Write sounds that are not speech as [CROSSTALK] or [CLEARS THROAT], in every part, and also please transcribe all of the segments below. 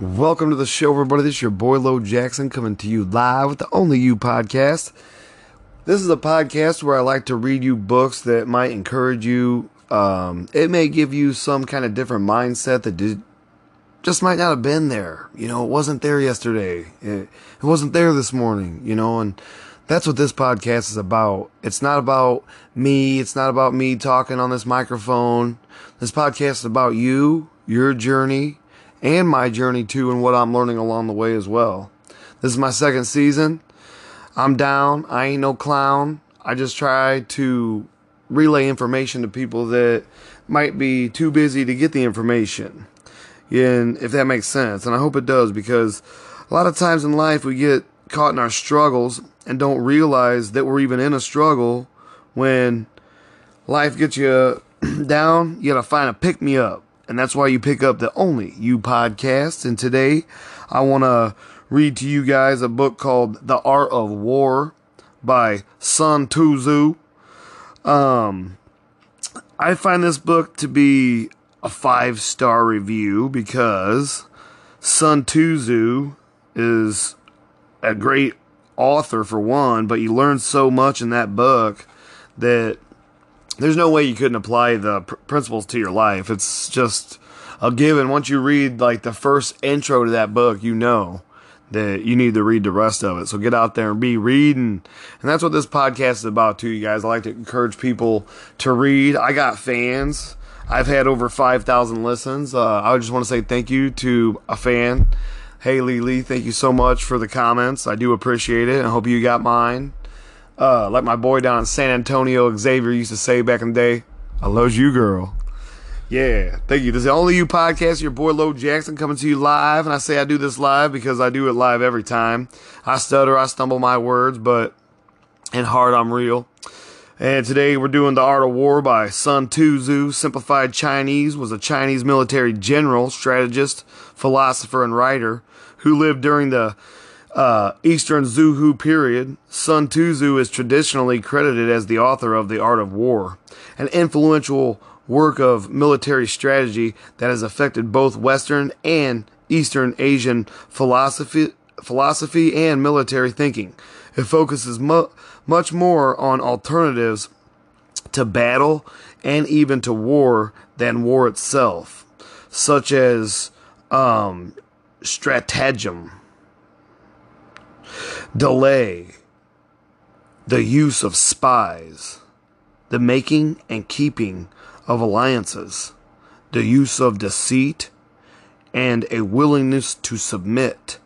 Welcome to the show, everybody. This is your boy Lo Jackson coming to you live with the Only You podcast. This is a podcast where I like to read you books that might encourage you. Um, it may give you some kind of different mindset that did, just might not have been there. You know, it wasn't there yesterday. It, it wasn't there this morning, you know, and that's what this podcast is about. It's not about me. It's not about me talking on this microphone. This podcast is about you, your journey, and my journey too, and what I'm learning along the way as well. This is my second season. I'm down. I ain't no clown. I just try to relay information to people that might be too busy to get the information. And if that makes sense. And I hope it does because a lot of times in life we get caught in our struggles and don't realize that we're even in a struggle when life gets you [CLEARS THROAT] down, you gotta find a pick me up. And that's why you pick up the Only You podcast. And today I wanna read to you guys a book called The Art of War by Sun Tzu. Um, I find this book to be a five star review because Sun Tzu is a great author for one, but you learn so much in that book that there's no way you couldn't apply the pr- principles to your life. It's just a given. Once you read like the first intro to that book, you know that you need to read the rest of it. So get out there and be reading. And that's what this podcast is about too, you guys. I like to encourage people to read. I got fans. I've had over 5,000 listens. Uh, I just want to say thank you to a fan. Hey, Lee Lee, thank you so much for the comments. I do appreciate it. I hope you got mine. Uh, like my boy down in San Antonio, Xavier used to say back in the day, I love you, girl. Yeah, thank you. This is the Only You podcast. Your boy Lo Jackson coming to you live. And I say I do this live because I do it live every time. I stutter, I stumble my words, but in heart, I'm real. And today we're doing The Art of War by Sun Tzu. Simplified Chinese was a Chinese military general, strategist, philosopher, and writer who lived during the uh, Eastern Zhou period. Sun Tzu is traditionally credited as the author of The Art of War, an influential work of military strategy that has affected both Western and Eastern Asian philosophy, philosophy and military thinking. It focuses mu- much more on alternatives to battle and even to war than war itself, such as um, stratagem, delay, the use of spies, the making and keeping of alliances, the use of deceit, and a willingness to submit,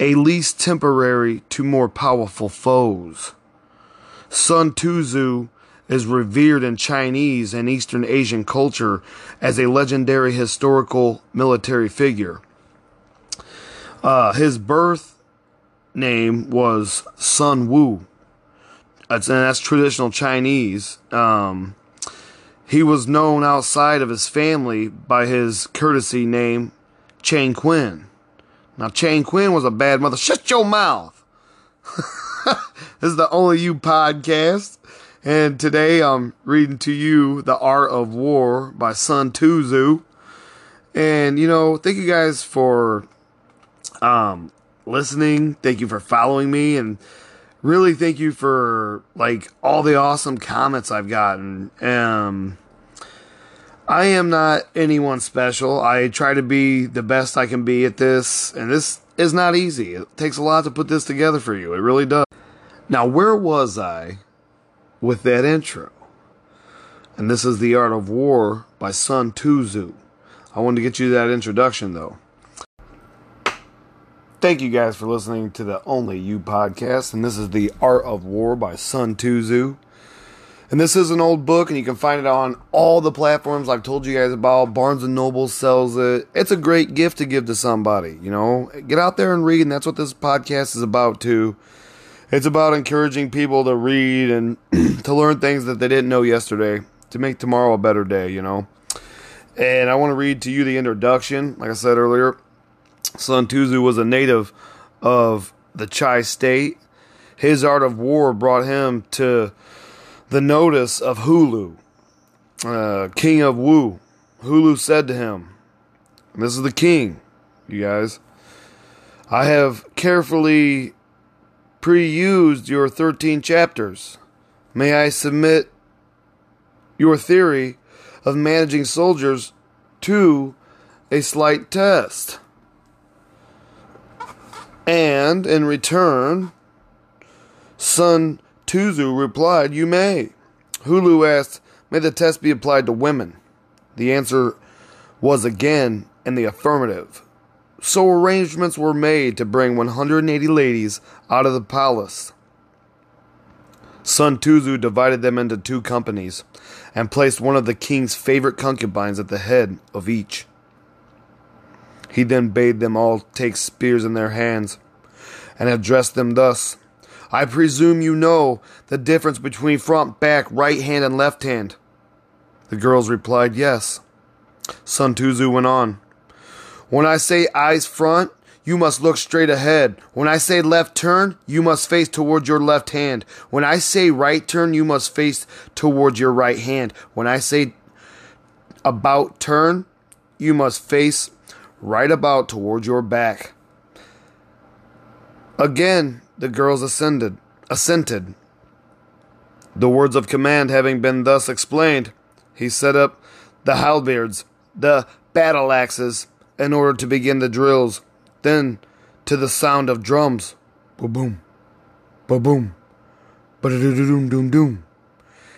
a least temporary to more powerful foes. Sun Tzu is revered in Chinese and Eastern Asian culture as a legendary historical military figure. Uh, his birth name was Sun Wu. That's, and that's traditional Chinese. Um, he was known outside of his family by his courtesy name, Chang Quinn. Now, Chang Quinn was a bad mother. Shut your mouth! [LAUGHS] this is the Only You podcast. And today I'm reading to you The Art of War by Sun Tzu. And, you know, thank you guys for um, listening. Thank you for following me. And really thank you for, like, all the awesome comments I've gotten. Um, I am not anyone special. I try to be the best I can be at this. And this is not easy. It takes a lot to put this together for you. It really does. Now, where was I with that intro? And this is The Art of War by Sun Tzu. I wanted to get you that introduction, though. Thank you guys for listening to the Only You podcast. And this is The Art of War by Sun Tzu. And this is an old book, and you can find it on all the platforms I've told you guys about. Barnes and Noble sells it. It's a great gift to give to somebody, you know. Get out there and read, and that's what this podcast is about, too. It's about encouraging people to read and [CLEARS THROAT] to learn things that they didn't know yesterday to make tomorrow a better day, you know. And I want to read to you the introduction. Like I said earlier, Sun Tzu was a native of the Chai state. His art of war brought him to the notice of Hulu, uh, king of Wu. Hulu said to him, This is the king. you guys. I have carefully pre used your 13 chapters. May I submit your theory of managing soldiers to a slight test? And in return, Sun Tuzu replied, You may. Hulu asked, May the test be applied to women? The answer was again in the affirmative. So arrangements were made to bring 180 ladies out of the palace. Sun Tuzu divided them into two companies and placed one of the king's favorite concubines at the head of each. He then bade them all take spears in their hands and addressed them thus I presume you know the difference between front, back, right hand, and left hand. The girls replied, Yes. Sun Tuzu went on. When I say eyes front, you must look straight ahead. When I say left turn, you must face towards your left hand. When I say right turn, you must face towards your right hand. When I say about turn, you must face right about towards your back. Again, the girls ascended, assented. The words of command having been thus explained, he set up the halberds, the battle axes, in order to begin the drills. Then, to the sound of drums, boom, boom, boom, doom, doom, doom.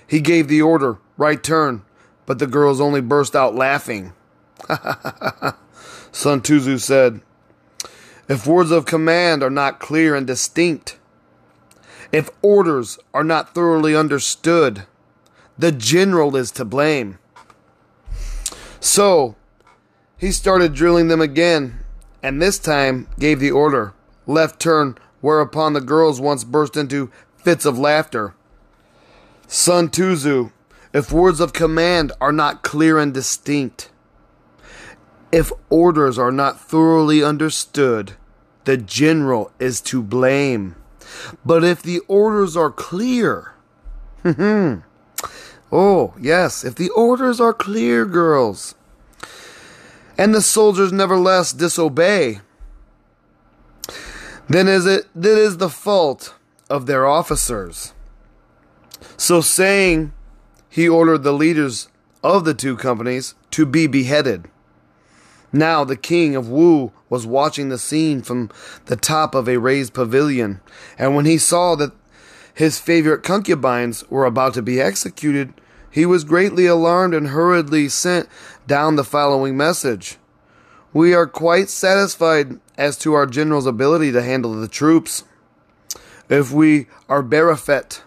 He gave the order, right turn, but the girls only burst out laughing. [LAUGHS] Sun Tuzu said, If words of command are not clear and distinct, if orders are not thoroughly understood, the general is to blame. So, he started drilling them again, and this time gave the order left turn, whereupon the girls once burst into fits of laughter. Sun Tuzu, if words of command are not clear and distinct, if orders are not thoroughly understood, the general is to blame. But if the orders are clear, [LAUGHS] oh, yes, if the orders are clear, girls, and the soldiers nevertheless disobey, then is it that is the fault of their officers. So saying, he ordered the leaders of the two companies to be beheaded. Now the king of Wu was watching the scene from the top of a raised pavilion, and when he saw that his favorite concubines were about to be executed, he was greatly alarmed and hurriedly sent down the following message. We are quite satisfied as to our general's ability to handle the troops. If we are berefet,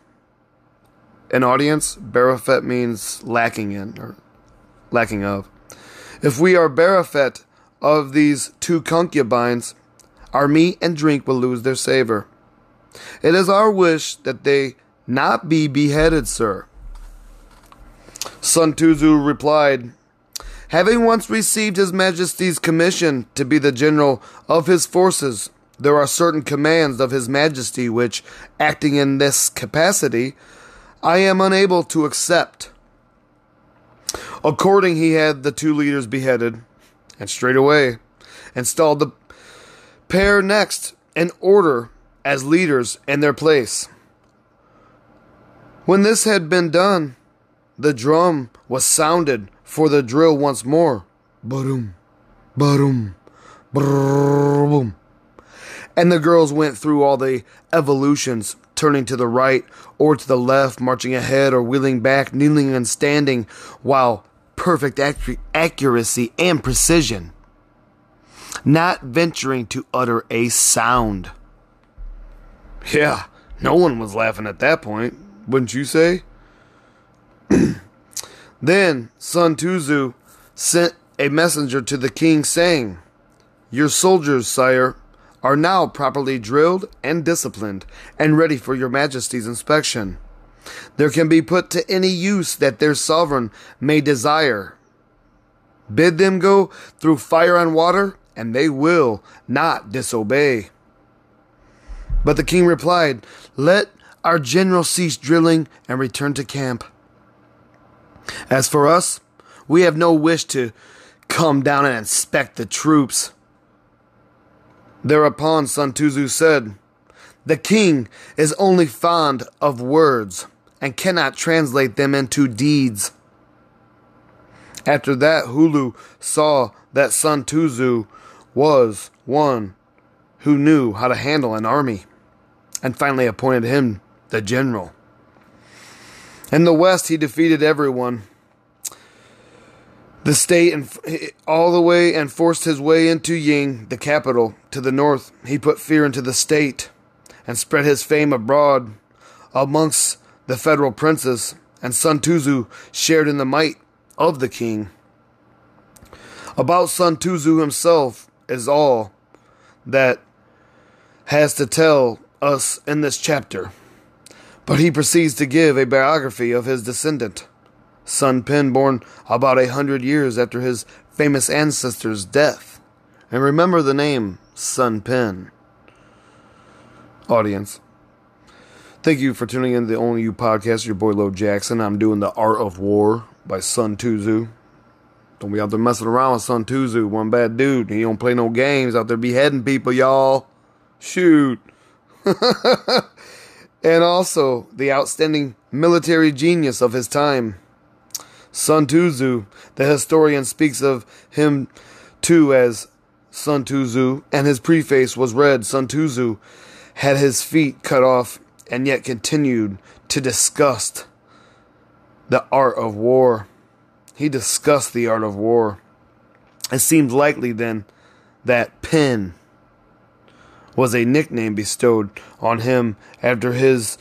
an audience, berefet means lacking in or lacking of. If we are berefet of these two concubines, our meat and drink will lose their savor. It is our wish that they not be beheaded, sir. Sun Tuzu replied, Having once received His Majesty's commission to be the general of his forces, there are certain commands of His Majesty which, acting in this capacity, I am unable to accept. According, he had the two leaders beheaded, and straightway installed the pair next in order as leaders in their place. When this had been done, the drum was sounded for the drill once more. Boom, boom, boom. And the girls went through all the evolutions, turning to the right or to the left, marching ahead or wheeling back, kneeling and standing, while perfect accuracy and precision, not venturing to utter a sound. Yeah, no one was laughing at that point, wouldn't you say? [CLEARS THROAT] then Sun Tuzu sent a messenger to the king saying, Your soldiers, sire, are now properly drilled and disciplined and ready for your majesty's inspection there can be put to any use that their sovereign may desire. Bid them go through fire and water, and they will not disobey. But the king replied, Let our general cease drilling and return to camp. As for us, we have no wish to come down and inspect the troops. Thereupon Sun Tzu said, The king is only fond of words and cannot translate them into deeds. After that, Hulu saw that Sun Tzu was one who knew how to handle an army and finally appointed him the general. In the West, he defeated everyone. The state and all the way and forced his way into Ying, the capital. To the north, he put fear into the state and spread his fame abroad amongst the federal princes. And Sun shared in the might of the king. About Sun himself is all that has to tell us in this chapter. But he proceeds to give a biography of his descendant, Sun Pen, born about a hundred years after his famous ancestor's death. And remember the name Sun Pen. Audience. Thank you for tuning in to the Only You podcast. Your boy Lo Jackson. I'm doing The Art of War by Sun Tzu. Don't be out there messing around with Sun Tzu. One bad dude. He don't play no games out there beheading people, y'all. Shoot. [LAUGHS] and also the outstanding military genius of his time. Sun Tzu, the historian, speaks of him too as Sun Tzu, and his preface was read Sun Tzu had his feet cut off and yet continued to discuss the art of war. He discussed the art of war. It seems likely then that Pen was a nickname bestowed on him after his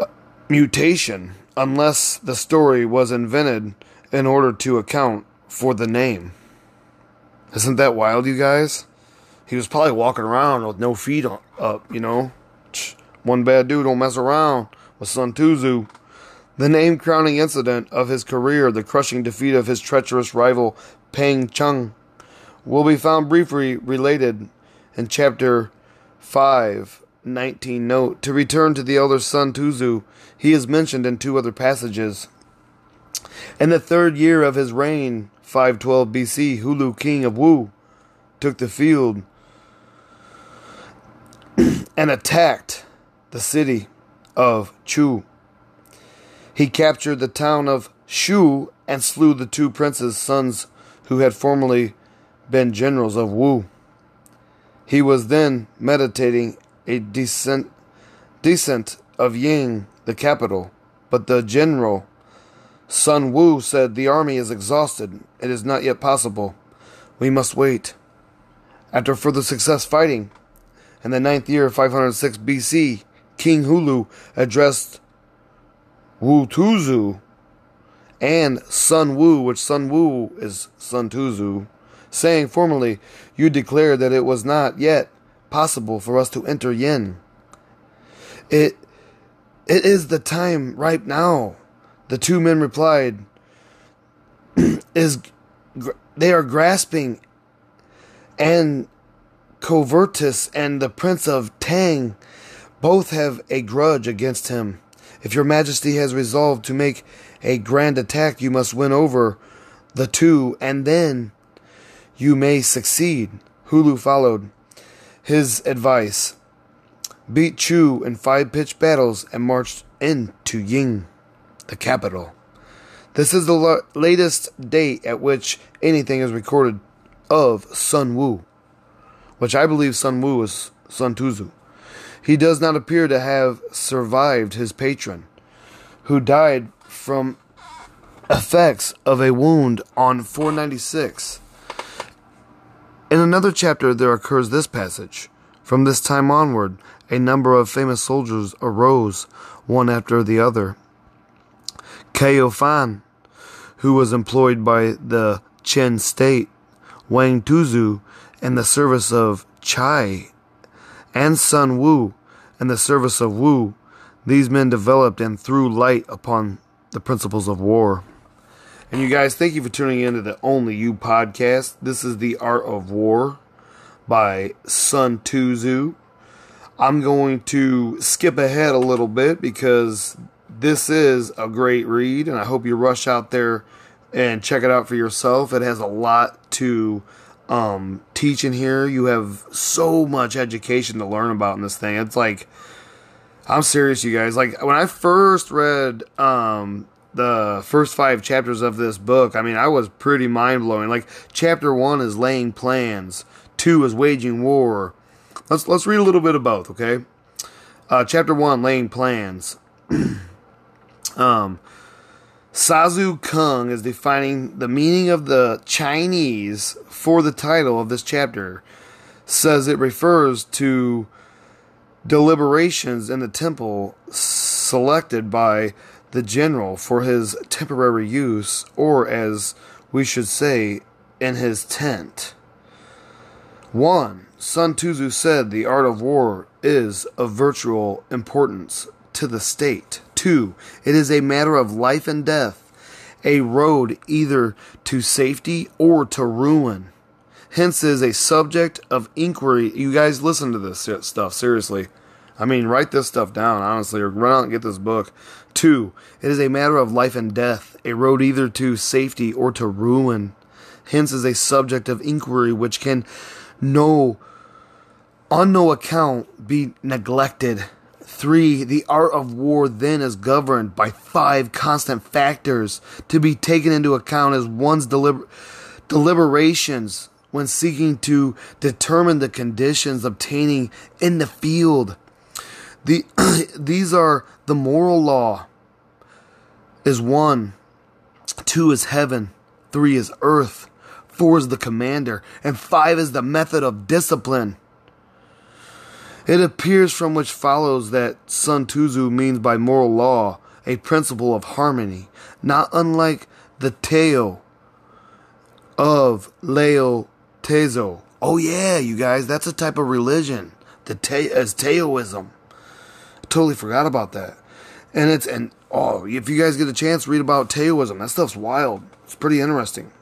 uh, mutation, unless the story was invented in order to account for the name. Isn't that wild, you guys? He was probably walking around with no feet up, you know. One bad dude don't mess around with Sun Tzu. The name crowning incident of his career, the crushing defeat of his treacherous rival Peng Chung, will be found briefly related in chapter 5, 19 note, to return to the elder Sun Tzu, he is mentioned in two other passages. In the third year of his reign, 512 BC, Hulu, king of Wu, took the field [CLEARS THROAT] and attacked the city of Chu. He captured the town of Shu and slew the two princes' sons who had formerly been generals of Wu. He was then meditating a descent, descent of Ying, the capital, but the general, Sun Wu, said, The army is exhausted. It is not yet possible. We must wait. After further success fighting, in the ninth year of 506 BC, King Hulu addressed Wu Tuzu and Sun Wu, which Sun Wu is Sun Tuzu, saying formally, You declared that it was not yet possible for us to enter Ying. It, it is the time right now. The two men replied, [CLEARS THROAT] is they are grasping and Covertus and the Prince of Tang both have a grudge against him. If your majesty has resolved to make a grand attack, you must win over the two, and then you may succeed. Hulu followed his advice, beat Chu in five pitched battles, and marched into Ying, the capital. This is the latest date at which anything is recorded of Sun Wu, which I believe Sun Wu is Sun Tzu. He does not appear to have survived his patron, who died from effects of a wound on 496 in another chapter, there occurs this passage From this time onward, a number of famous soldiers arose, one after the other. Kao Fan, who was employed by the Chen state, Wang Tuzu, in the service of Chai, and Sun Wu, in the service of Wu, these men developed and threw light upon the principles of war. And you guys, thank you for tuning in to the Only You podcast. This is The Art of War by Sun Tzu. I'm going to skip ahead a little bit because this is a great read, and I hope you rush out there and check it out for yourself. It has a lot to um, teaching here. You have so much education to learn about in this thing. It's like, I'm serious, you guys. Like when I first read um, the first five chapters of this book, I mean, I was pretty mind blowing. Like chapter one is laying plans, two is waging war. Let's let's read a little bit of both, okay? Uh, chapter one, laying plans. [CLEARS THROAT] um, Sazu Kung is defining the meaning of the Chinese for the title of this chapter. Says it refers to deliberations in the temple selected by the general for his temporary use, or as we should say, in his tent. 1. Sun Tzu said the art of war is of virtual importance to the state. 2. It is a matter of life and death, a road either to safety or to ruin. Hence is a subject of inquiry. You guys listen to this stuff seriously. I mean, write this stuff down, honestly, or run out and get this book. Two, it is a matter of life and death, a road either to safety or to ruin. Hence is a subject of inquiry which can no on no account be neglected. Three, the art of war then is governed by five constant factors to be taken into account as one's deliber- deliberations when seeking to determine the conditions obtaining in the field. The, [CLEARS THROAT] these are the moral law is one, two is heaven, three is earth, four is the commander, and five is the method of discipline. It appears from which follows that Sun Tzu means by moral law a principle of harmony, not unlike the Tao of Lao Tezo. Oh yeah, you guys, that's a type of religion. The te- is Taoism. Totally forgot about that. And it's and oh, if you guys get a chance, read about Taoism. That stuff's wild. It's pretty interesting.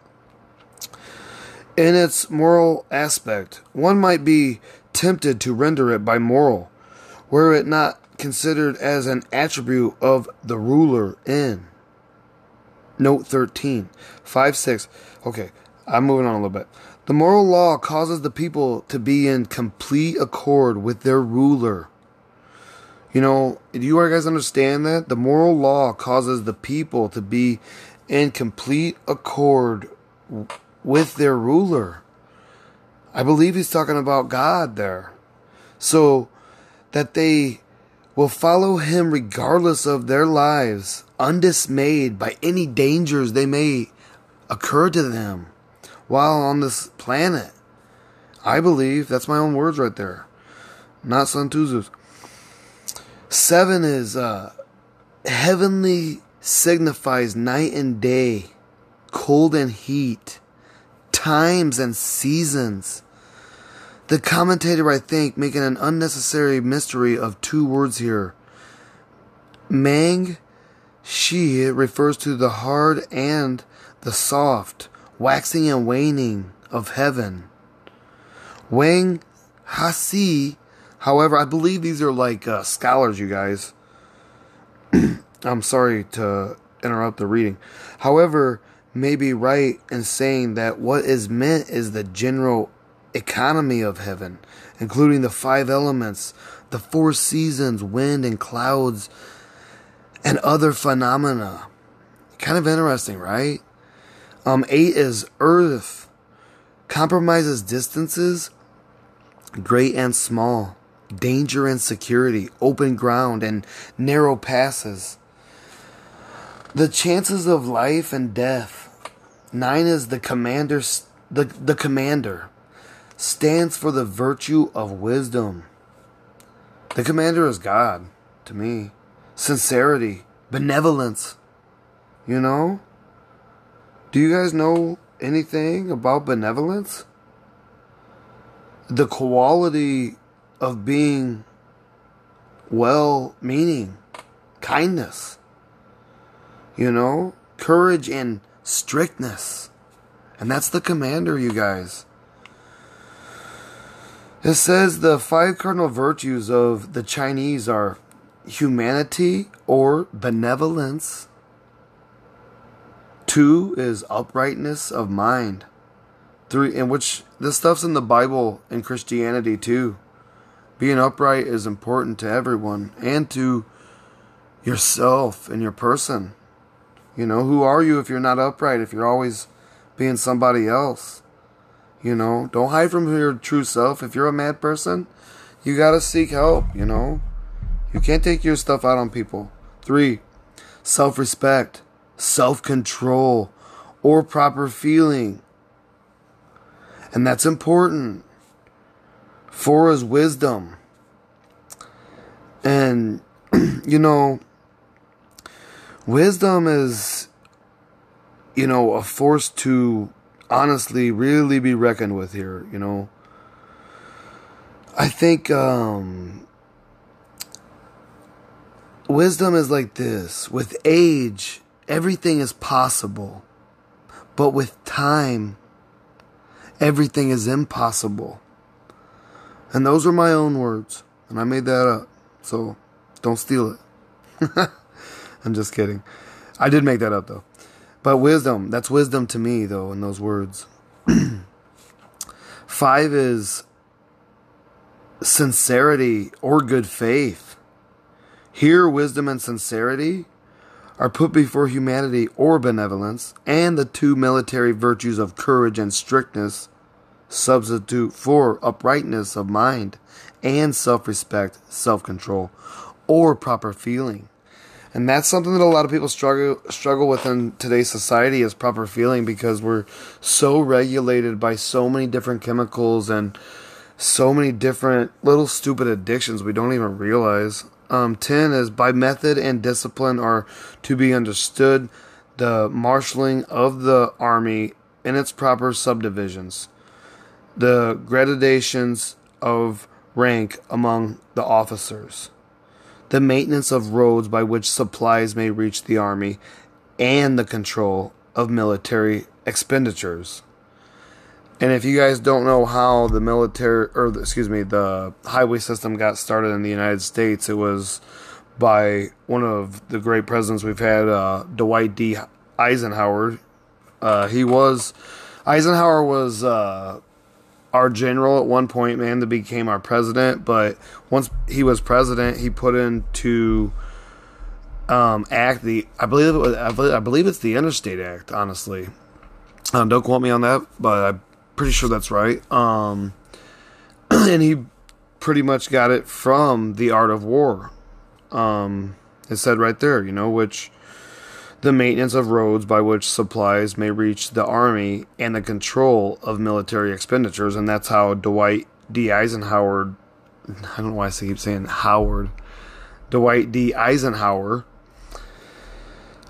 In its moral aspect, one might be tempted to render it by moral, were it not considered as an attribute of the ruler in. Note 13. 5 6. Okay, I'm moving on a little bit. The moral law causes the people to be in complete accord with their ruler. You know, do you guys understand that? The moral law causes the people to be in complete accord with their ruler. I believe he's talking about God there. So that they will follow him regardless of their lives, undismayed by any dangers they may occur to them while on this planet. I believe that's my own words right there, not Sun Tzu's. Seven is uh, heavenly signifies night and day, cold and heat, times and seasons. The commentator, I think, making an unnecessary mystery of two words here. Mang Shi refers to the hard and the soft, waxing and waning of heaven. Wang Hasi, however, I believe these are like uh, scholars, you guys. [CLEARS THROAT] I'm sorry to interrupt the reading. However, may be right in saying that what is meant is the general economy of heaven, including the five elements, the four seasons, wind and clouds, and other phenomena. Kind of interesting, right? Um, eight is earth, compromises distances, great and small, danger and security, open ground and narrow passes. The chances of life and death. Nine is the commander. The, the commander stands for the virtue of wisdom. The commander is God to me. Sincerity, benevolence. You know? Do you guys know anything about benevolence? The quality of being well meaning, kindness, you know, courage and strictness. And that's the commander, you guys. It says the five cardinal virtues of the Chinese are humanity or benevolence. Two is uprightness of mind. Three, in which this stuff's in the Bible and Christianity too. Being upright is important to everyone and to yourself and your person. You know, who are you if you're not upright, if you're always being somebody else? You know, don't hide from your true self. If you're a mad person, you gotta seek help, you know? You can't take your stuff out on people. Three, self respect, self control, or proper feeling. And that's important. Four is wisdom. And, [CLEARS THROAT] you know, wisdom is, you know, a force to honestly really be reckoned with here, you know. I think um, wisdom is like this with age, everything is possible, but with time, everything is impossible. And those are my own words, and I made that up, so don't steal it. [LAUGHS] I'm just kidding. I did make that up though. But wisdom, that's wisdom to me though in those words. [CLEARS THROAT] Five is sincerity or good faith. Here, wisdom and sincerity are put before humanity or benevolence, and the two military virtues of courage and strictness substitute for uprightness of mind and self respect, self control, or proper feeling. And that's something that a lot of people struggle struggle with in today's society is proper feeling because we're so regulated by so many different chemicals and so many different little stupid addictions we don't even realize. Um, 10 is by method and discipline are to be understood the marshaling of the army in its proper subdivisions, the gradations of rank among the officers, the maintenance of roads by which supplies may reach the army, and the control of military expenditures. And if you guys don't know how the military, or excuse me, the highway system got started in the United States, it was by one of the great presidents we've had, uh, Dwight D. Eisenhower. Uh, he was, Eisenhower was uh, our general at one point, man, that became our president. But once he was president, he put into um, act the, I believe it was, I believe, it's the Interstate Act, honestly. Um, don't quote me on that, but I'm pretty sure that's right. Um, [CLEARS THROAT] and he pretty much got it from The Art of War. Um, it said right there, you know, which the maintenance of roads by which supplies may reach the army and the control of military expenditures. And that's how Dwight D. Eisenhower, I don't know why I keep saying Howard, Dwight D. Eisenhower.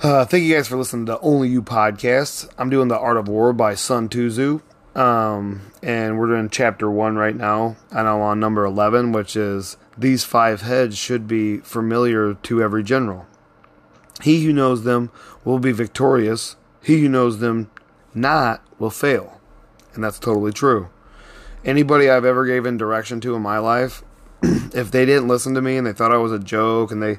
Uh, thank you guys for listening to Only You podcast. I'm doing The Art of War by Sun Tzu. Um, and we're in chapter one right now, and I'm on number 11, which is These five heads should be familiar to every general. He who knows them will be victorious, he who knows them not will fail. And that's totally true. Anybody I've ever given direction to in my life, [CLEARS THROAT] if they didn't listen to me and they thought I was a joke and they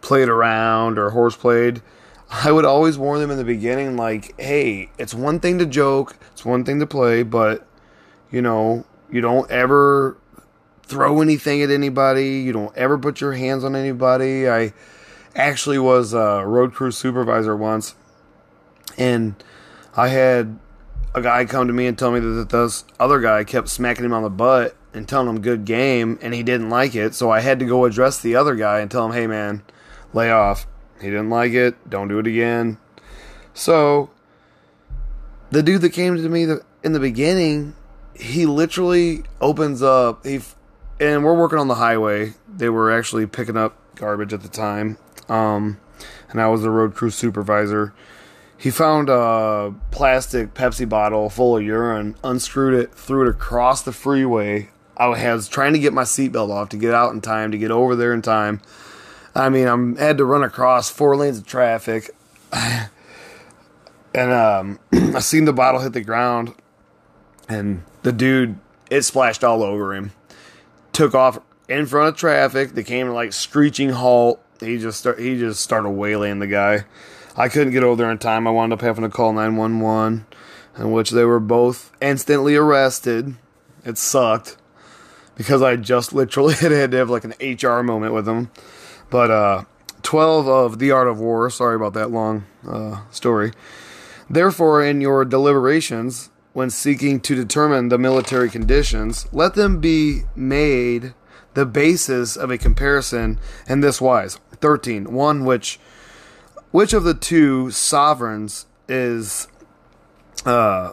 played around or horseplayed, I would always warn them in the beginning, like, hey, it's one thing to joke, it's one thing to play, but, you know, you don't ever throw anything at anybody, you don't ever put your hands on anybody. I actually was a road crew supervisor once, and I had a guy come to me and tell me that this other guy kept smacking him on the butt and telling him good game, and he didn't like it, so I had to go address the other guy and tell him, hey man, lay off he didn't like it. Don't do it again. So, the dude that came to me in the beginning, he literally opens up. He and we're working on the highway. They were actually picking up garbage at the time, um, and I was the road crew supervisor. He found a plastic Pepsi bottle full of urine, unscrewed it, threw it across the freeway. I was trying to get my seatbelt off to get out in time, to get over there in time. I mean, I had to run across four lanes of traffic, [SIGHS] and um, [CLEARS THROAT] I seen the bottle hit the ground, and the dude it splashed all over him. Took off in front of traffic. They came to like screeching halt. He just start, he just started waylaying the guy. I couldn't get over there in time. I wound up having to call nine one one. in which they were both instantly arrested. It sucked because I just [LAUGHS] literally had to have like an HR moment with them. But uh, 12 of The Art of War, sorry about that long uh, story. Therefore, in your deliberations, when seeking to determine the military conditions, let them be made the basis of a comparison in this wise. 13. One which which of the two sovereigns is uh,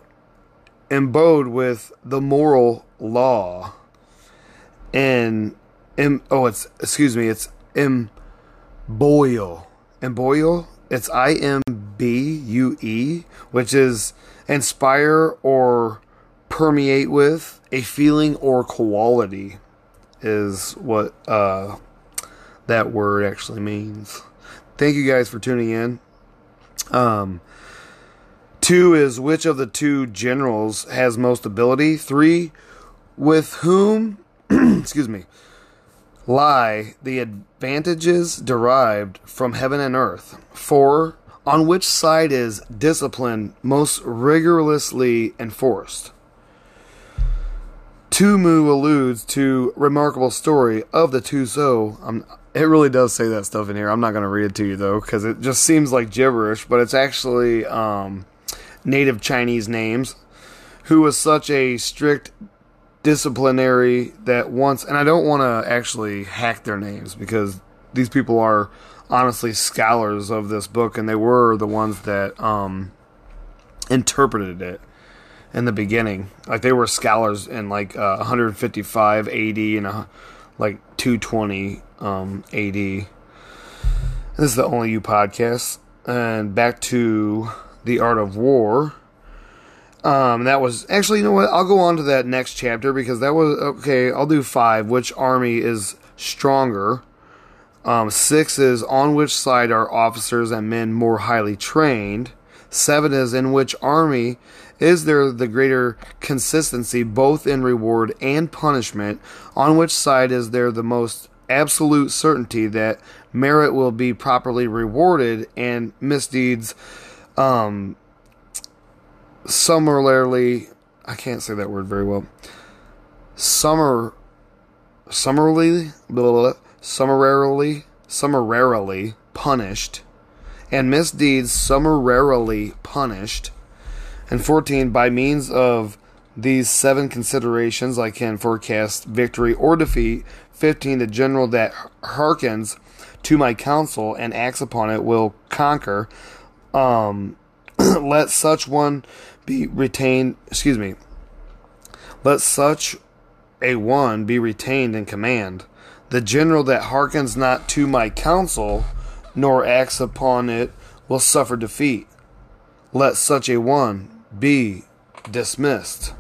embowed with the moral law and im, oh it's excuse me it's imboyle imboyle it's i m b u e which is inspire or permeate with a feeling or quality is what uh, that word actually means thank you guys for tuning in um Two is which of the two generals has most ability. Three, with whom, [CLEARS THROAT] excuse me, lie the advantages derived from heaven and earth. Four, on which side is discipline most rigorously enforced. Tumu alludes to remarkable story of the Tuzo. Um, it really does say that stuff in here. I'm not going to read it to you though, because it just seems like gibberish. But it's actually um, native Chinese names, who was such a strict disciplinary that once, and I don't want to actually hack their names because these people are honestly scholars of this book, and they were the ones that um, interpreted it in the beginning. Like they were scholars in like uh, 155 AD and uh, like 220 um, AD. This is the Only You podcast. And back to the Art of War. Um, that was actually, you know what? I'll go on to that next chapter because that was okay. I'll do five. Which army is stronger? Um, six is on which side are officers and men more highly trained. Seven is in which army is there the greater consistency both in reward and punishment? On which side is there the most absolute certainty that merit will be properly rewarded and misdeeds um, summarily, I can't say that word very well. Summer, summarily, blah, blah, blah, summarily, summarily punished, and misdeeds summarily punished. And 14, by means of these seven considerations, I can forecast victory or defeat. 15, the general that hearkens to my counsel and acts upon it will conquer um, [CLEARS THROAT] let such one be retained, excuse me, let such a one be retained in command. The general that hearkens not to my counsel, nor acts upon it, will suffer defeat. Let such a one be dismissed.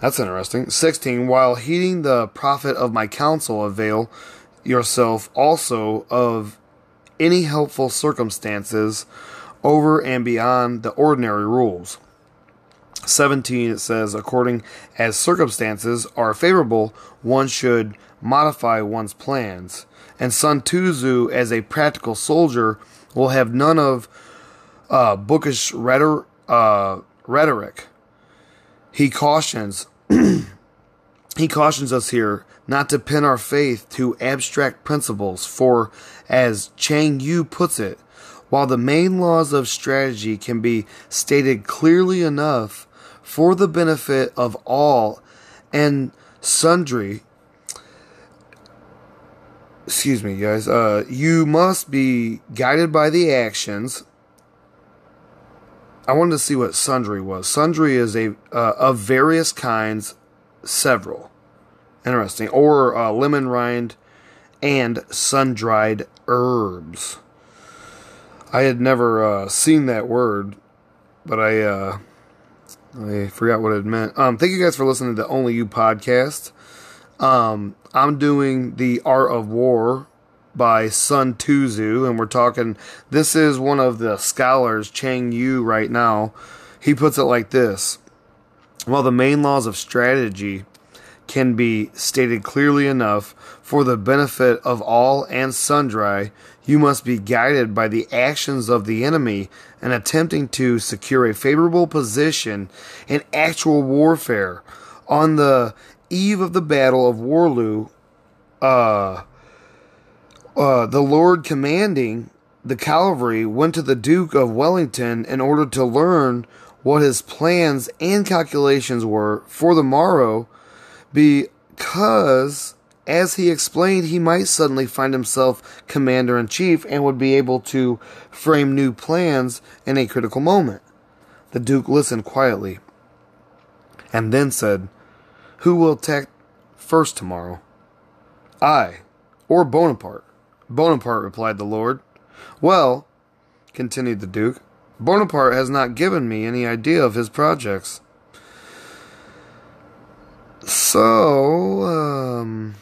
That's interesting. 16. While heeding the profit of my counsel, avail yourself also of any helpful circumstances over and beyond the ordinary rules. 17 it says according as circumstances are favorable one should modify one's plans and sun tzu as a practical soldier will have none of uh, bookish rhetor- uh, rhetoric he cautions [CLEARS THROAT] he cautions us here not to pin our faith to abstract principles for as chang yu puts it while the main laws of strategy can be stated clearly enough for the benefit of all and sundry, excuse me, guys, uh, you must be guided by the actions. I wanted to see what sundry was. Sundry is a uh, of various kinds, several. Interesting. Or uh, lemon rind and sun dried herbs. I had never uh, seen that word, but I uh, I forgot what it meant. Um, thank you guys for listening to the Only You podcast. Um, I'm doing the Art of War by Sun Tzu, and we're talking. This is one of the scholars, Chang Yu, right now. He puts it like this: While the main laws of strategy can be stated clearly enough for the benefit of all and sundry, you must be guided by the actions of the enemy in attempting to secure a favorable position in actual warfare. On the eve of the Battle of Waterloo, uh, uh, the Lord commanding the cavalry went to the Duke of Wellington in order to learn what his plans and calculations were for the morrow, because, as he explained, he might suddenly find himself commander in chief and would be able to frame new plans in a critical moment. The Duke listened quietly and then said, Who will attack first tomorrow? I, or Bonaparte. Bonaparte, replied the Lord. Well, continued the Duke, Bonaparte has not given me any idea of his projects. So, um,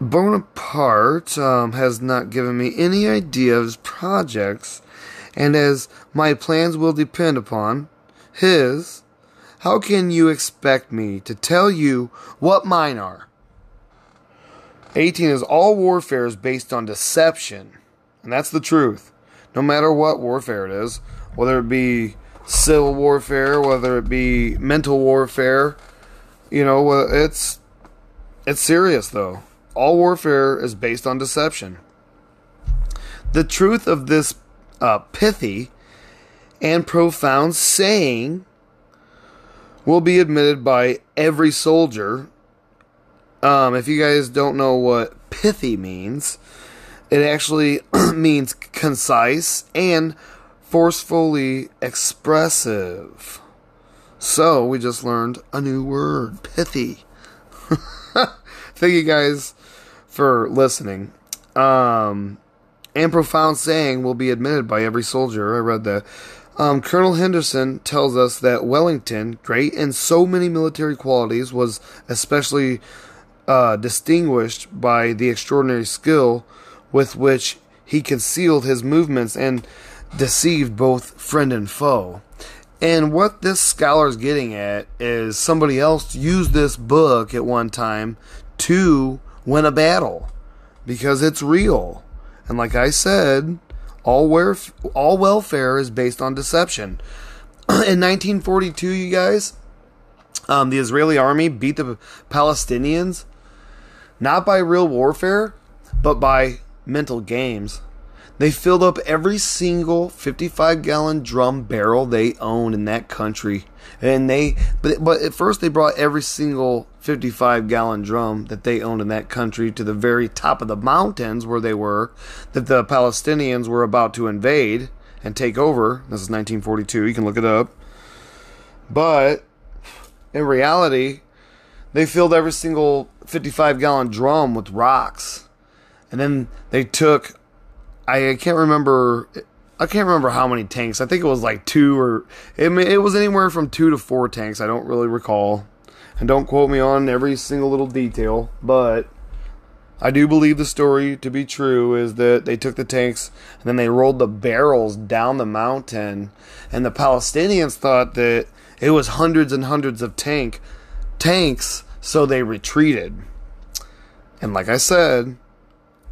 Bonaparte um, has not given me any idea of his projects, and as my plans will depend upon his, how can you expect me to tell you what mine are? 18 is all warfare is based on deception, and that's the truth no matter what warfare it is, whether it be civil warfare, whether it be mental warfare, you know, it's it's serious though. All warfare is based on deception. The truth of this uh, pithy and profound saying will be admitted by every soldier. Um, if you guys don't know what pithy means, it actually [CLEARS THROAT] means concise and forcefully expressive. So we just learned a new word, pithy. [LAUGHS] Thank you guys for listening. Um, and profound saying will be admitted by every soldier. I read that. Um, Colonel Henderson tells us that Wellington, great in so many military qualities, was especially uh, distinguished by the extraordinary skill with which he concealed his movements and deceived both friend and foe. And what this scholar is getting at is somebody else used this book at one time to win a battle because it's real. And like I said, all, warf- all welfare is based on deception. [CLEARS THROAT] In 1942, you guys, um, the Israeli army beat the Palestinians not by real warfare, but by mental games. They filled up every single 55 gallon drum barrel they owned in that country. And they, but, but at first they brought every single 55 gallon drum that they owned in that country to the very top of the mountains where they were, that the Palestinians were about to invade and take over. This is 1942. You can look it up. But in reality, they filled every single 55 gallon drum with rocks and then they took I, can't remember I can't remember how many tanks. I think it was like two or it, it was anywhere from two to four tanks. I don't really recall, and don't quote me on every single little detail, but I do believe the story to be true is that they took the tanks and then they rolled the barrels down the mountain, and the Palestinians thought that it was hundreds and hundreds of tank tanks, so they retreated. And like I said,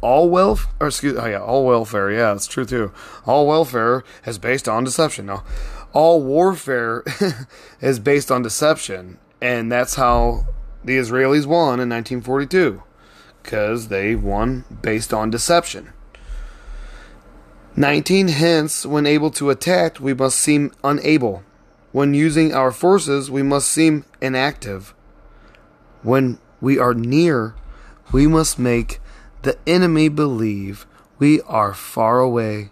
all wealth or excuse oh yeah all welfare yeah it's true too. All welfare is based on deception no all warfare [LAUGHS] is based on deception. And that's how the israelis won in 1942 because they won based on deception. 19 hence when able to attack we must seem unable. When using our forces we must seem inactive when we are near we must make the enemy believe we are far away.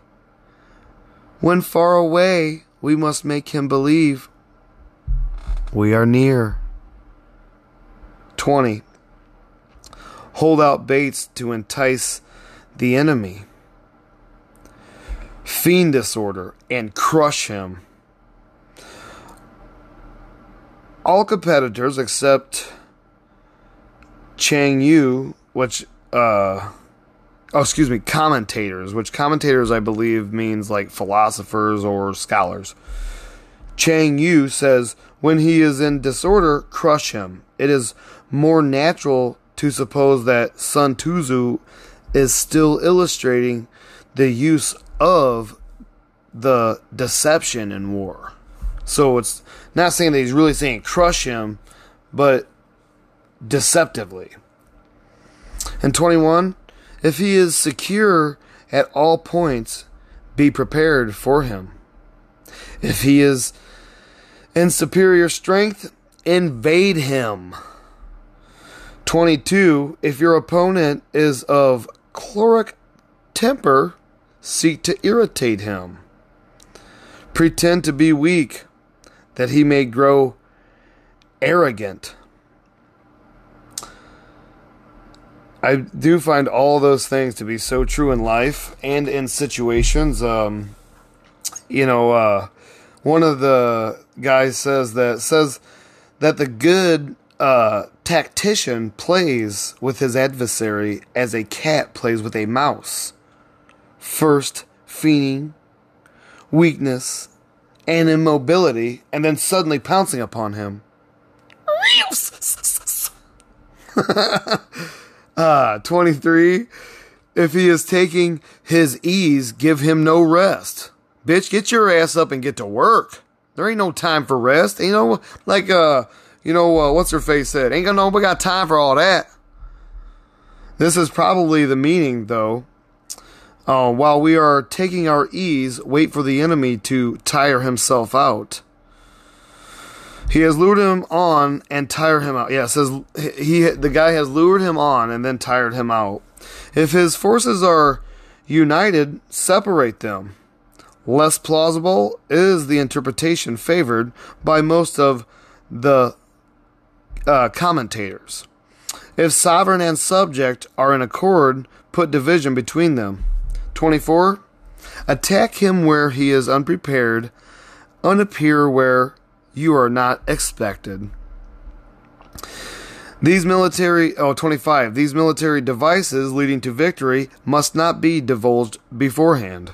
When far away, we must make him believe we are near. 20. Hold out baits to entice the enemy. Fiend disorder and crush him. All competitors except Chang Yu, which uh, oh, excuse me, commentators, which commentators I believe means like philosophers or scholars. Chang Yu says When he is in disorder, crush him. It is more natural to suppose that Sun Tzu is still illustrating the use of the deception in war. So it's not saying that he's really saying crush him, but deceptively. And 21, if he is secure at all points, be prepared for him. If he is in superior strength, invade him. 22. If your opponent is of choleric temper, seek to irritate him. Pretend to be weak, that he may grow arrogant. I do find all those things to be so true in life and in situations. Um, you know, uh, one of the guys says that says that the good uh, tactician plays with his adversary as a cat plays with a mouse. First, feigning weakness and immobility, and then suddenly pouncing upon him. [LAUGHS] Ah, 23. If he is taking his ease, give him no rest. Bitch, get your ass up and get to work. There ain't no time for rest. You know, like, uh, you know, uh, what's her face said? Ain't got nobody got time for all that. This is probably the meaning, though. Uh, while we are taking our ease, wait for the enemy to tire himself out. He has lured him on and tired him out. Yeah, says he the guy has lured him on and then tired him out. If his forces are united, separate them. Less plausible is the interpretation favored by most of the uh, commentators. If sovereign and subject are in accord, put division between them. 24. Attack him where he is unprepared, unappear where you are not expected. These military, oh, 25, these military devices leading to victory must not be divulged beforehand.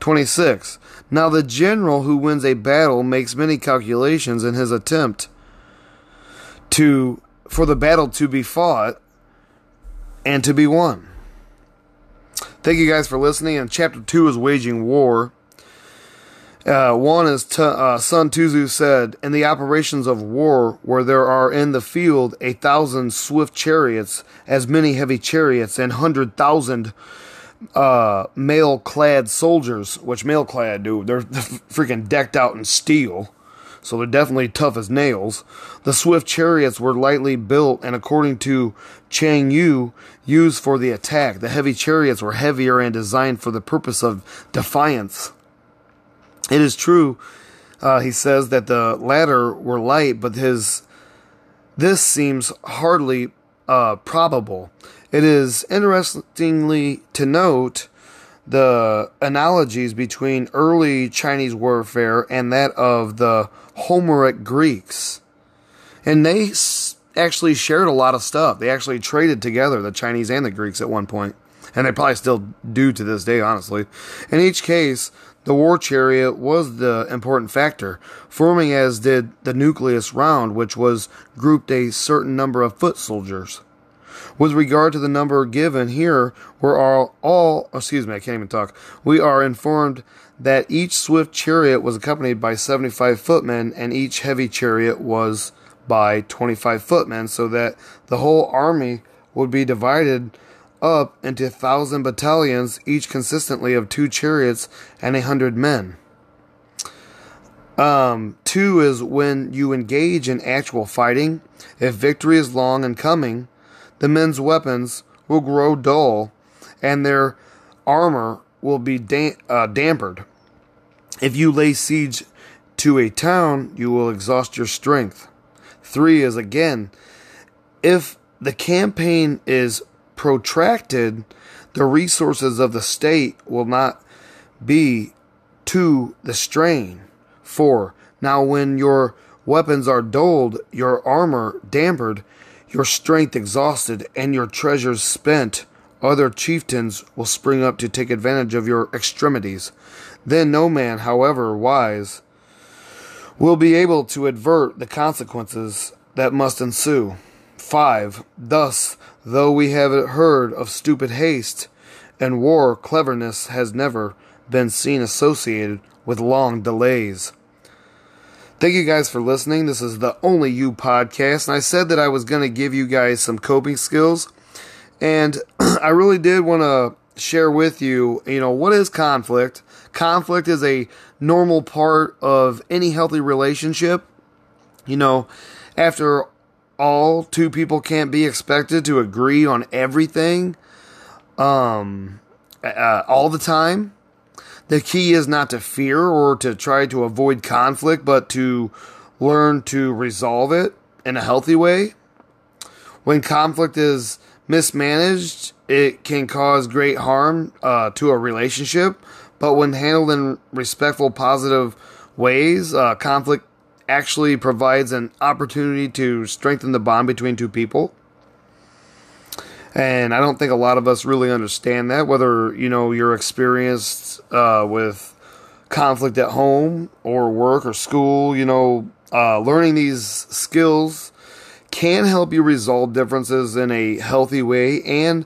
26. Now the general who wins a battle makes many calculations in his attempt to for the battle to be fought and to be won. Thank you guys for listening. And chapter 2 is waging war. Uh, one is t- uh, Sun Tzu said, In the operations of war, where there are in the field a thousand swift chariots, as many heavy chariots, and hundred thousand uh, mail clad soldiers, which mail clad do, they're, they're [LAUGHS] freaking decked out in steel, so they're definitely tough as nails. The swift chariots were lightly built, and according to Chang Yu, used for the attack. The heavy chariots were heavier and designed for the purpose of defiance. It is true, uh, he says, that the latter were light, but his this seems hardly uh, probable. It is interestingly to note the analogies between early Chinese warfare and that of the Homeric Greeks. And they actually shared a lot of stuff. They actually traded together, the Chinese and the Greeks, at one point. And they probably still do to this day, honestly. In each case, the war chariot was the important factor, forming as did the nucleus round, which was grouped a certain number of foot soldiers. With regard to the number given here, we're all, all excuse me, I can't even talk. We are informed that each swift chariot was accompanied by 75 footmen, and each heavy chariot was by 25 footmen, so that the whole army would be divided up into a thousand battalions, each consistently of two chariots and a hundred men. Um, two is when you engage in actual fighting. If victory is long in coming, the men's weapons will grow dull, and their armor will be uh, dampered. If you lay siege to a town, you will exhaust your strength. Three is again, if the campaign is protracted, the resources of the state will not be to the strain. For Now, when your weapons are dulled, your armor dampered, your strength exhausted, and your treasures spent, other chieftains will spring up to take advantage of your extremities. Then no man, however wise, will be able to avert the consequences that must ensue. 5. Thus, though we have heard of stupid haste and war, cleverness has never been seen associated with long delays. Thank you guys for listening. This is the Only You podcast, and I said that I was going to give you guys some coping skills, and [CLEARS THROAT] I really did want to share with you, you know, what is conflict? Conflict is a normal part of any healthy relationship. You know, after all, two people can't be expected to agree on everything um, uh, all the time. The key is not to fear or to try to avoid conflict, but to learn to resolve it in a healthy way. When conflict is mismanaged, it can cause great harm uh, to a relationship. But when handled in respectful, positive ways, uh, conflict actually provides an opportunity to strengthen the bond between two people. And I don't think a lot of us really understand that, whether, you know, you're experienced uh, with conflict at home or work or school, you know, uh, learning these skills can help you resolve differences in a healthy way and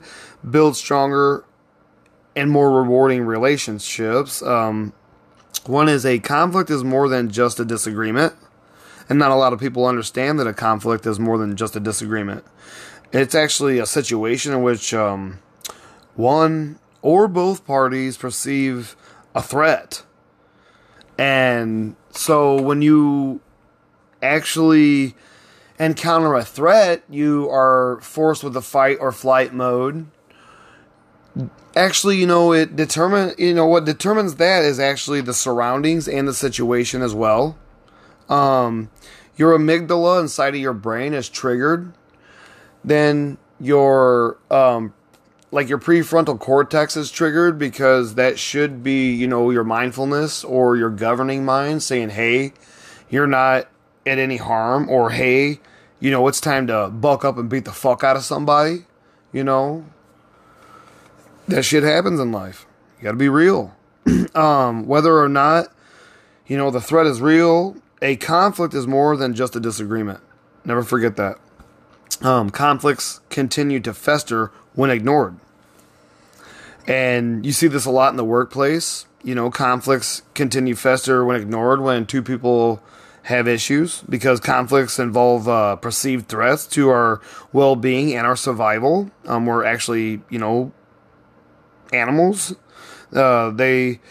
build stronger and more rewarding relationships. Um, one is a conflict is more than just a disagreement. And not a lot of people understand that a conflict is more than just a disagreement. It's actually a situation in which um, one or both parties perceive a threat. And so when you actually encounter a threat, you are forced with a fight or flight mode actually, you know, it determine you know what determines that is actually the surroundings and the situation as well. Um, your amygdala inside of your brain is triggered, then your um, like your prefrontal cortex is triggered because that should be you know your mindfulness or your governing mind saying, "Hey, you're not at any harm," or "Hey, you know it's time to buck up and beat the fuck out of somebody." You know, that shit happens in life. You got to be real. [CLEARS THROAT] um, whether or not, you know, the threat is real, a conflict is more than just a disagreement. Never forget that. Um, conflicts continue to fester when ignored. And you see this a lot in the workplace. You know, conflicts continue fester when ignored when two people have issues because conflicts involve uh, perceived threats to our well being and our survival. Um, we're actually, you know, animals. Uh, they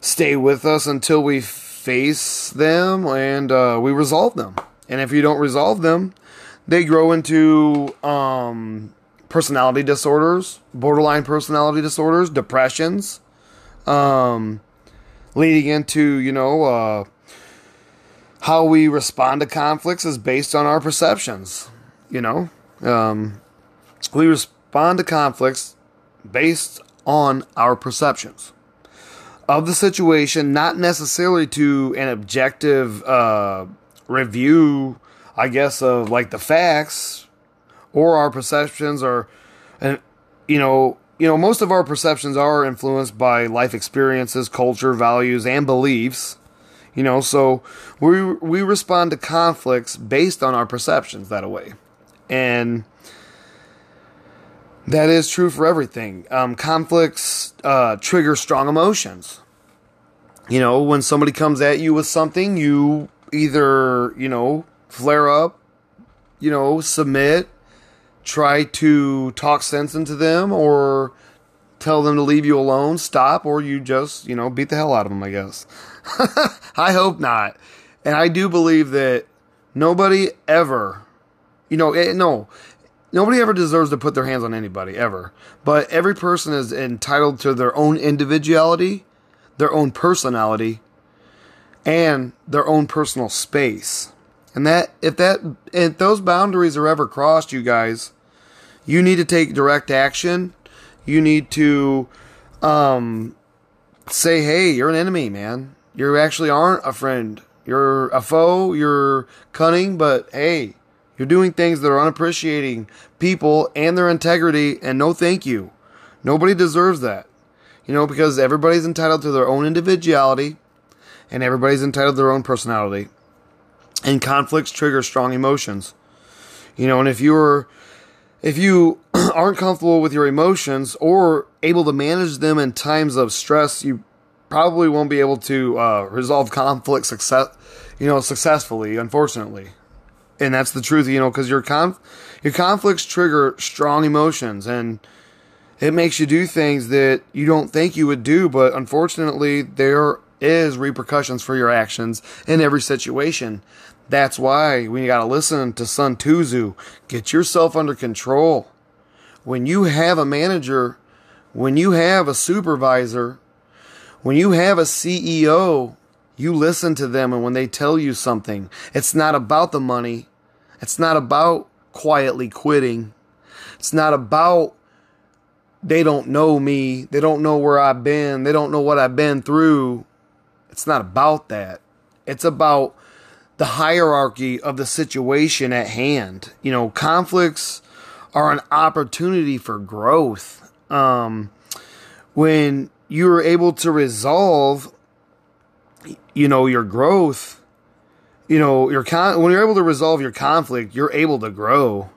stay with us until we face them and uh, we resolve them. And if you don't resolve them, they grow into um, personality disorders, borderline personality disorders, depressions, um, leading into, you know, uh, how we respond to conflicts is based on our perceptions. You know, um, we respond to conflicts based on our perceptions of the situation, not necessarily to an objective uh, review, I guess, of like the facts or our perceptions are, and you know, you know, most of our perceptions are influenced by life experiences, culture, values, and beliefs. You know, so we we respond to conflicts based on our perceptions that way, and that is true for everything. Um, conflicts uh, trigger strong emotions. You know, when somebody comes at you with something, you either, you know, flare up, you know, submit, try to talk sense into them, or tell them to leave you alone, stop, or you just, you know, beat the hell out of them, I guess. [LAUGHS] I hope not. And I do believe that nobody ever, you know, it, no, Nobody ever deserves to put their hands on anybody, ever. But every person is entitled to their own individuality, their own personality, and their own personal space. And that if that if those boundaries are ever crossed, you guys, you need to take direct action. You need to um, say, "Hey, you're an enemy, man. You actually aren't a friend. You're a foe. You're cunning, but hey, you're doing things that are unappreciating people and their integrity, and no thank you. Nobody deserves that. You know, because everybody's entitled to their own individuality and everybody's entitled to their own personality. And conflicts trigger strong emotions. You know, and if you're if you [CLEARS THROAT] aren't comfortable with your emotions or able to manage them in times of stress, you probably won't be able to uh, resolve conflict success, you know, successfully. Unfortunately, and that's the truth, you know, because your conf- your conflicts trigger strong emotions and it makes you do things that you don't think you would do, but unfortunately, there is repercussions for your actions in every situation. That's why we got to listen to Sun Tzu. Get yourself under control. When you have a manager, when you have a supervisor, when you have a CEO, you listen to them and when they tell you something, it's not about the money. It's not about quietly quitting. It's not about they don't know me. They don't know where I've been. They don't know what I've been through. It's not about that. It's about the hierarchy of the situation at hand. You know, conflicts are an opportunity for growth. Um, when you're able to resolve, you know, your growth, you know, your con- when you're able to resolve your conflict, you're able to grow.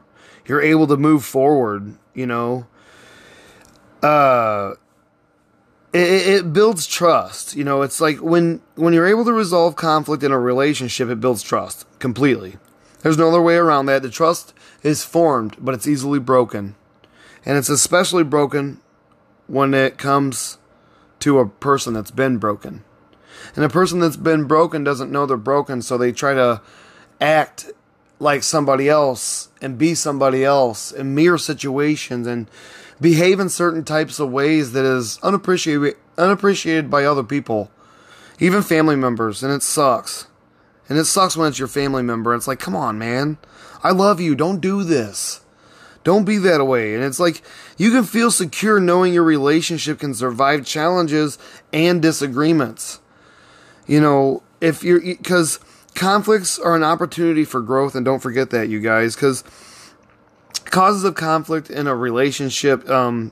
You're able to move forward, you know. Uh it, it builds trust. You know, it's like when when you're able to resolve conflict in a relationship, it builds trust completely. There's no other way around that. The trust is formed, but it's easily broken. And it's especially broken when it comes to a person that's been broken. And a person that's been broken doesn't know they're broken, so they try to act like somebody else and be somebody else in mere situations and behave in certain types of ways that is unappreciated unappreciated by other people, even family members, and it sucks. And it sucks when it's your family member. It's like, come on, man. I love you. Don't do this. Don't be that way. And it's like you can feel secure knowing your relationship can survive challenges and disagreements. You know, if you're because conflicts are an opportunity for growth, and don't forget that, you guys, because causes of conflict in a relationship um,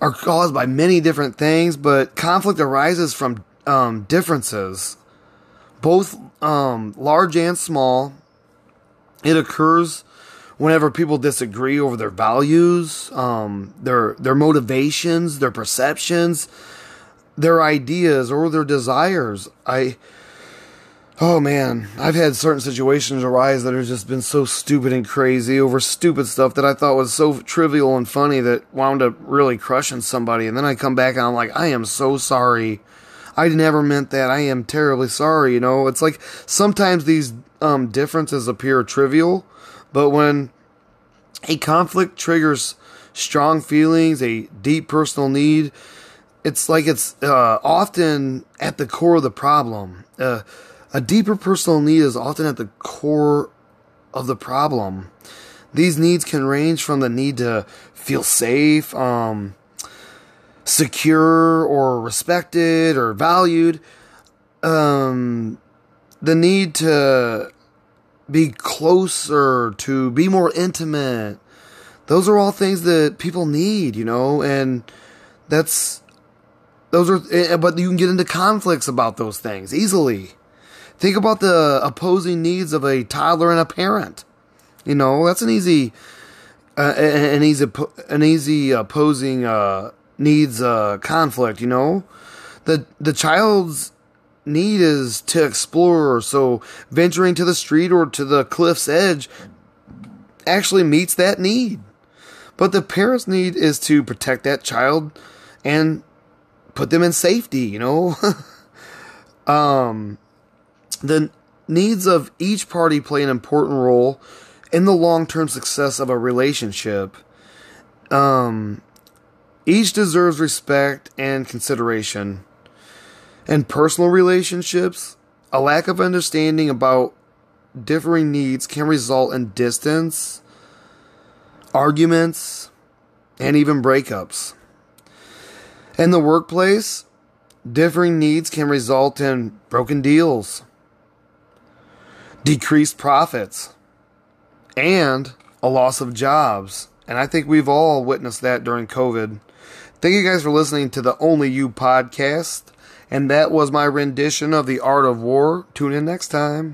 are caused by many different things, but conflict arises from um, differences, both um, large and small. It occurs whenever people disagree over their values, um, their their motivations, their perceptions, their ideas, or their desires. I Oh man, I've had certain situations arise that have just been so stupid and crazy over stupid stuff that I thought was so trivial and funny that wound up really crushing somebody. And then I come back and I'm like, I am so sorry. I never meant that. I am terribly sorry. You know, it's like sometimes these um, differences appear trivial, but when a conflict triggers strong feelings, a deep personal need, it's like it's uh, often at the core of the problem. Uh, a deeper personal need is often at the core of the problem. These needs can range from the need to feel safe, um, secure, or respected or valued. Um, the need to be closer, to be more intimate. Those are all things that people need, you know, and that's those are. Eh, but you can get into conflicts about those things easily. Think about the opposing needs of a toddler and a parent. You know, that's an easy, uh, an easy, an easy opposing uh, needs uh, conflict. You know, the the child's need is to explore, so venturing to the street or to the cliff's edge actually meets that need. But the parent's need is to protect that child and put them in safety. You know. [LAUGHS] um the needs of each party play an important role in the long term success of a relationship. Um, each deserves respect and consideration. In personal relationships, a lack of understanding about differing needs can result in distance, arguments, and even breakups. In the workplace, differing needs can result in broken deals decreased profits, and a loss of jobs. And I think we've all witnessed that during COVID. Thank you guys for listening to the Only You podcast. And that was my rendition of The Art of War. Tune in next time.